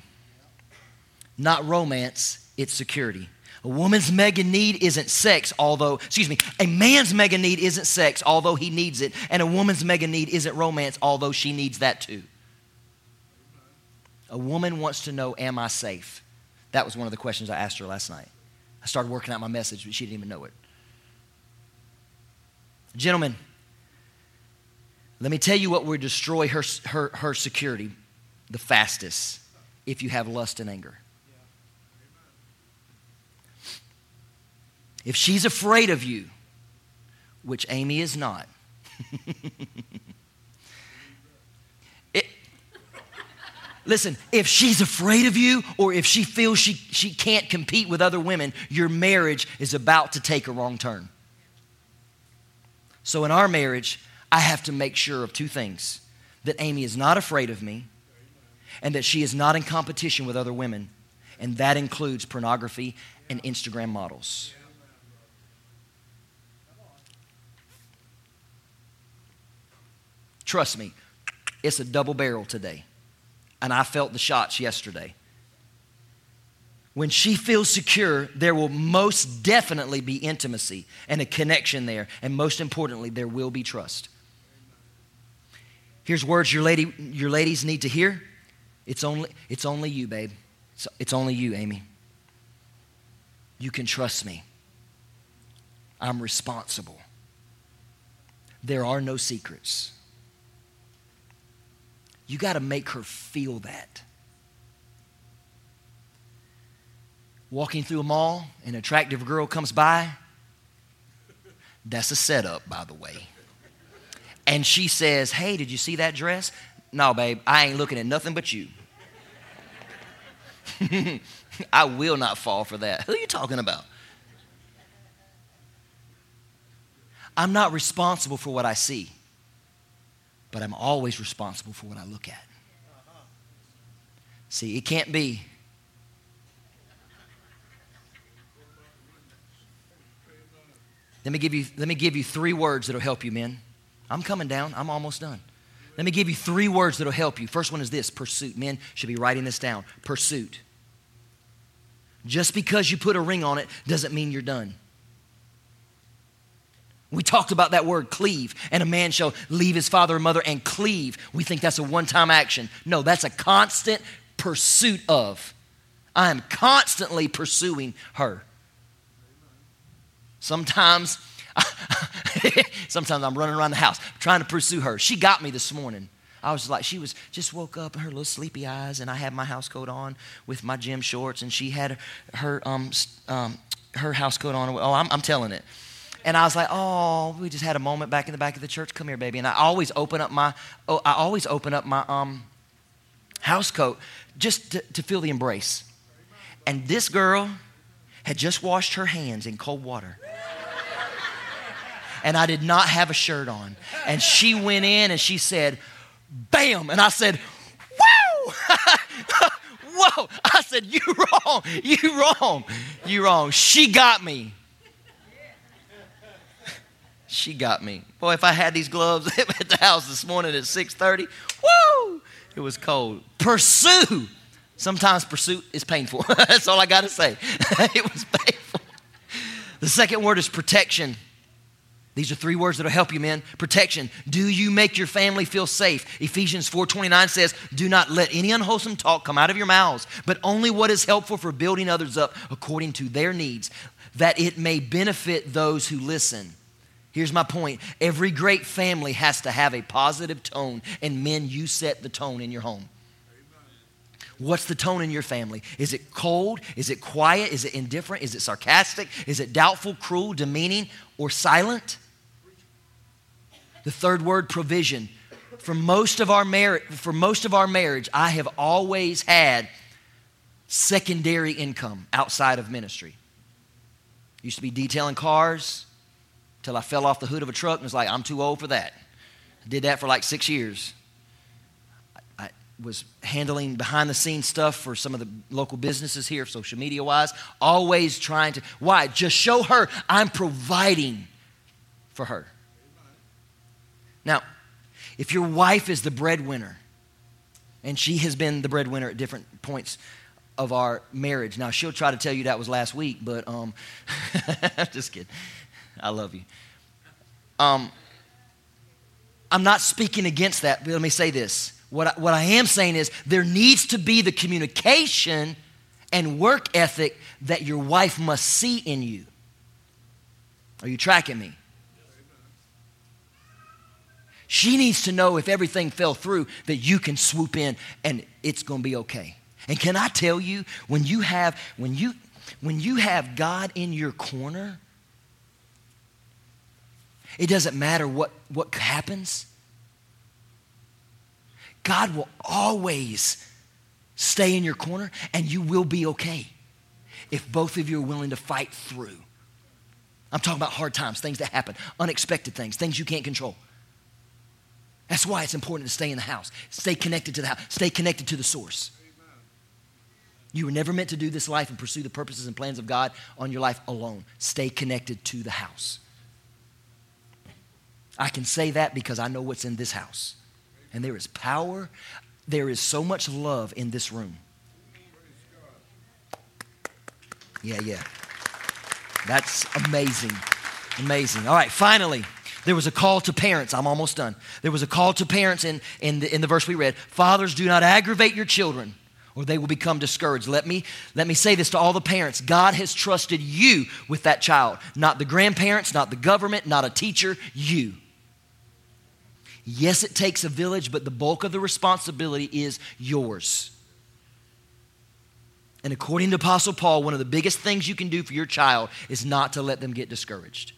[SPEAKER 1] Not romance, it's security. A woman's mega need isn't sex, although, excuse me, a man's mega need isn't sex, although he needs it. And a woman's mega need isn't romance, although she needs that too. A woman wants to know, Am I safe? That was one of the questions I asked her last night. I started working out my message, but she didn't even know it. Gentlemen, let me tell you what would destroy her, her, her security the fastest if you have lust and anger. If she's afraid of you, which Amy is not, it, listen, if she's afraid of you or if she feels she, she can't compete with other women, your marriage is about to take a wrong turn. So in our marriage, I have to make sure of two things that Amy is not afraid of me and that she is not in competition with other women. And that includes pornography and Instagram models. Trust me, it's a double barrel today. And I felt the shots yesterday. When she feels secure, there will most definitely be intimacy and a connection there. And most importantly, there will be trust. Here's words your, lady, your ladies need to hear. It's only, it's only you, babe. It's, it's only you, Amy. You can trust me. I'm responsible. There are no secrets. You got to make her feel that. Walking through a mall, an attractive girl comes by. That's a setup, by the way. And she says, Hey, did you see that dress? No, babe, I ain't looking at nothing but you. I will not fall for that. Who are you talking about? I'm not responsible for what I see but I'm always responsible for what I look at. See, it can't be. Let me give you, let me give you three words that'll help you, men. I'm coming down. I'm almost done. Let me give you three words that'll help you. First one is this pursuit. Men should be writing this down. Pursuit. Just because you put a ring on it doesn't mean you're done. We talked about that word cleave, and a man shall leave his father and mother and cleave. We think that's a one time action. No, that's a constant pursuit of. I am constantly pursuing her. Sometimes, sometimes I'm running around the house trying to pursue her. She got me this morning. I was like, she was just woke up, in her little sleepy eyes, and I had my house coat on with my gym shorts, and she had her um, um her house coat on. Oh, I'm, I'm telling it. And I was like, oh, we just had a moment back in the back of the church. Come here, baby. And I always open up my, oh, I always open up my um, house coat just to, to feel the embrace. And this girl had just washed her hands in cold water. And I did not have a shirt on. And she went in and she said, bam. And I said, whoa. Whoa. I said, you wrong. You wrong. You wrong. She got me. She got me. Boy, if I had these gloves at the house this morning at 6:30, whoo, it was cold. Pursue. Sometimes pursuit is painful. That's all I got to say. it was painful. The second word is protection. These are three words that'll help you, men. Protection. Do you make your family feel safe? Ephesians 4:29 says, "Do not let any unwholesome talk come out of your mouths, but only what is helpful for building others up according to their needs, that it may benefit those who listen." Here's my point every great family has to have a positive tone, and men, you set the tone in your home. What's the tone in your family? Is it cold? Is it quiet? Is it indifferent? Is it sarcastic? Is it doubtful, cruel, demeaning, or silent? The third word, provision. For most of our marriage, for most of our marriage, I have always had secondary income outside of ministry. Used to be detailing cars till I fell off the hood of a truck and was like, I'm too old for that. I did that for like six years I was handling behind the scenes stuff for some of the local businesses here, social media wise, always trying to, why? Just show her I'm providing for her. Now, if your wife is the breadwinner, and she has been the breadwinner at different points of our marriage. Now, she'll try to tell you that was last week, but um, just kidding. I love you. Um, I'm not speaking against that, but let me say this what I, what I am saying is there needs to be the communication and work ethic that your wife must see in you. Are you tracking me? She needs to know if everything fell through that you can swoop in and it's going to be okay. And can I tell you when you have when you when you have God in your corner, it doesn't matter what what happens. God will always stay in your corner and you will be okay if both of you are willing to fight through. I'm talking about hard times, things that happen, unexpected things, things you can't control. That's why it's important to stay in the house, stay connected to the house, stay connected to the source. You were never meant to do this life and pursue the purposes and plans of God on your life alone. Stay connected to the house. I can say that because I know what's in this house. And there is power, there is so much love in this room. Yeah, yeah. That's amazing. Amazing. All right, finally, there was a call to parents. I'm almost done. There was a call to parents in, in, the, in the verse we read Fathers, do not aggravate your children or they will become discouraged. Let me, let me say this to all the parents God has trusted you with that child, not the grandparents, not the government, not a teacher, you. Yes, it takes a village, but the bulk of the responsibility is yours. And according to Apostle Paul, one of the biggest things you can do for your child is not to let them get discouraged.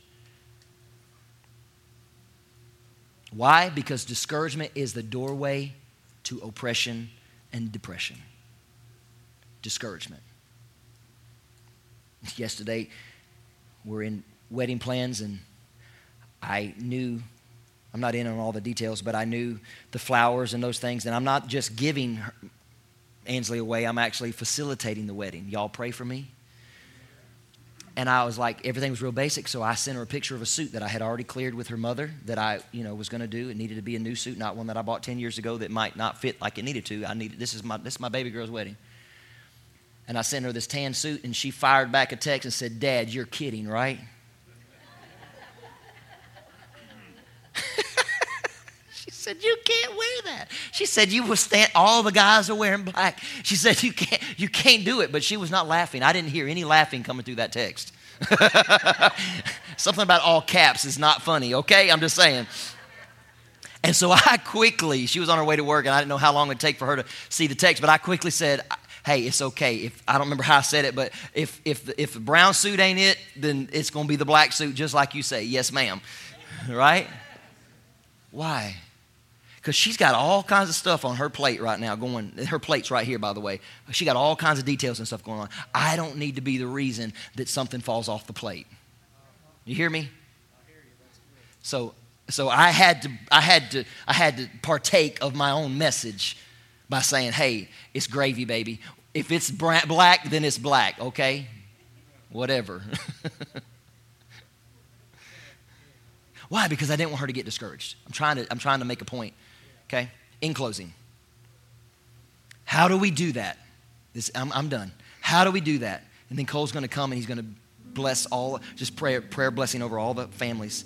[SPEAKER 1] Why? Because discouragement is the doorway to oppression and depression. Discouragement. Yesterday, we're in wedding plans, and I knew I'm not in on all the details, but I knew the flowers and those things. And I'm not just giving Ansley away, I'm actually facilitating the wedding. Y'all pray for me. And I was like, everything was real basic, so I sent her a picture of a suit that I had already cleared with her mother that I, you know, was going to do. It needed to be a new suit, not one that I bought 10 years ago that might not fit like it needed to. I needed this is my this is my baby girl's wedding. And I sent her this tan suit, and she fired back a text and said, "Dad, you're kidding, right?" said, You can't wear that. She said, You will stand, all the guys are wearing black. She said, You can't, you can't do it. But she was not laughing. I didn't hear any laughing coming through that text. Something about all caps is not funny, okay? I'm just saying. And so I quickly, she was on her way to work, and I didn't know how long it would take for her to see the text, but I quickly said, hey, it's okay. If I don't remember how I said it, but if if if the brown suit ain't it, then it's to be the black suit, just like you say. Yes, ma'am. Right? Why? Because she's got all kinds of stuff on her plate right now going her plate's right here by the way. She got all kinds of details and stuff going on. I don't need to be the reason that something falls off the plate. You hear me? So so i had to i had to i had to partake of my own message by saying hey it's gravy baby. If it's black then it's black okay? Whatever. Why? Because i didn't want her to get discouraged. I'm trying to i'm trying to make a point Okay? In closing, how do we do that? This, I'm, I'm done. How do we do that? And then Cole's going to come and he's going to bless all, just prayer, prayer blessing over all the families.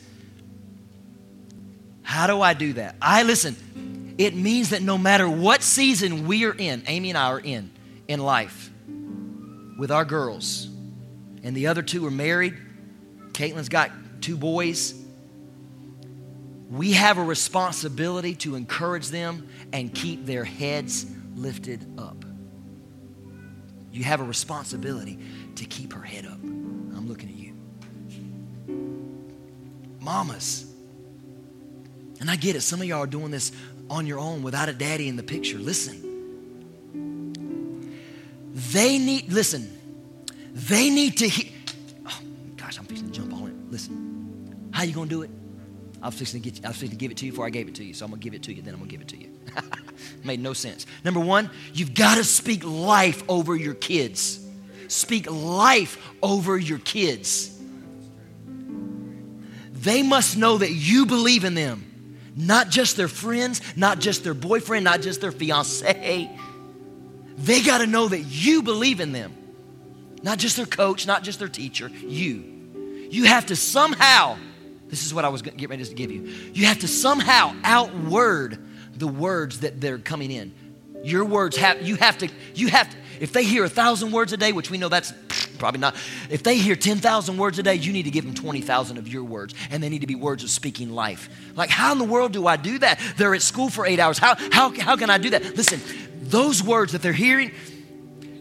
[SPEAKER 1] How do I do that? I listen, it means that no matter what season we are in, Amy and I are in, in life, with our girls, and the other two are married, Caitlin's got two boys, we have a responsibility to encourage them and keep their heads lifted up. You have a responsibility to keep her head up. I'm looking at you. Mamas. And I get it. Some of y'all are doing this on your own without a daddy in the picture. Listen. They need, listen, they need to hear. Oh, gosh, I'm fixing to jump on it. Listen. How you to do it? I was fixing to get, I was fixing to give it to you before I gave it to you. So I'm going to give it to you, then I'm going to give it to you. Made no sense. Number one, you've got to speak life over your kids. Speak life over your kids. They must know that you believe in them, not just their friends, not just their boyfriend, not just their fiance. They got to know that you believe in them, not just their coach, not just their teacher, you. You have to somehow, this is what I was getting ready to give you, you have to somehow outword the words that they're coming in. Your words have, you have to, you have to, if they hear a thousand words a day, which we know that's probably not, if they hear 10,000 words a day, you need to give them 20,000 of your words, and they need to be words of speaking life. Like, how in the world do I do that? They're at school for eight hours. How, how, how can I do that? Listen, those words that they're hearing,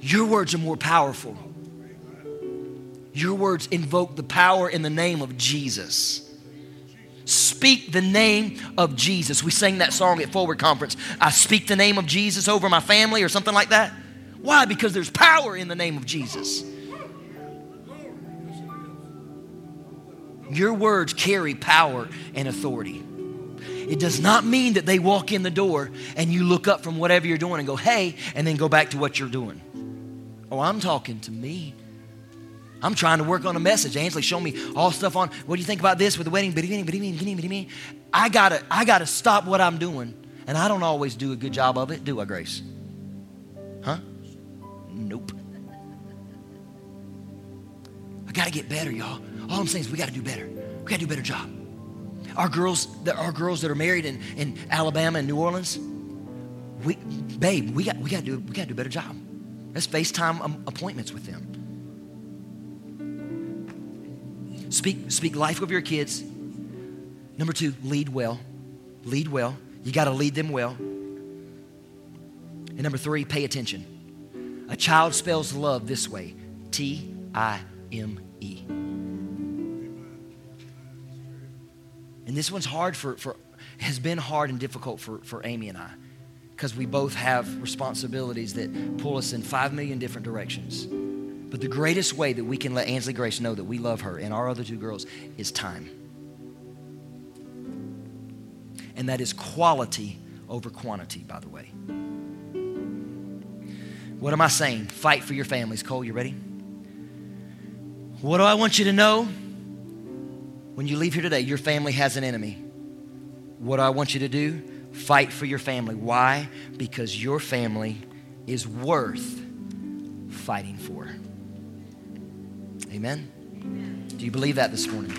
[SPEAKER 1] your words are more powerful. Your words invoke the power in the name of Jesus. Speak the name of Jesus. We sang that song at Forward Conference. I speak the name of Jesus over my family or something like that. Why? Because there's power in the name of Jesus. Your words carry power and authority. It does not mean that they walk in the door and you look up from whatever you're doing and go, hey, and then go back to what you're doing. Oh, I'm talking to me. I'm trying to work on a message. Ainsley showed me all stuff on what do you think about this with the wedding? I gotta, I gotta stop what I'm doing. And I don't always do a good job of it, do I, Grace? Huh? Nope. I gotta get better, y'all. All I'm saying is we gotta do better. We gotta do a better job. Our girls, our girls that are married in, in Alabama and New Orleans, we, babe, we got, we gotta do, we gotta do a better job. Let's FaceTime um, appointments with them. Speak, speak life over your kids. Number two, lead well. Lead well. You got to lead them well. And number three, pay attention. A child spells love this way T I M E. And this one's hard for, for has been hard and difficult for, for Amy and I because we both have responsibilities that pull us in five million different directions. But the greatest way that we can let Ansley Grace know that we love her and our other two girls is time. And that is quality over quantity, by the way. What am I saying? Fight for your families. Cole, you ready? What do I want you to know? When you leave here today, your family has an enemy. What do I want you to do? Fight for your family. Why? Because your family is worth fighting for. Amen? Amen? Do you believe that this morning?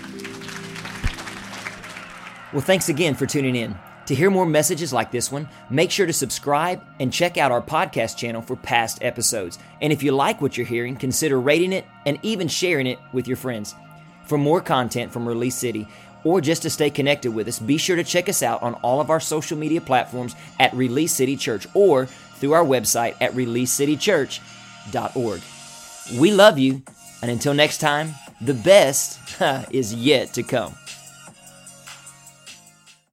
[SPEAKER 1] Well, thanks again for tuning in. To hear more messages like this one, make sure to subscribe and check out our podcast channel for past episodes. And if you like what you're hearing, consider rating it and even sharing it with your friends. For more content from Release City, or just to stay connected with us, be sure to check us out on all of our social media platforms at Release City Church or through our website at releasecitychurch.org. We love you and until next time, the best is yet to come.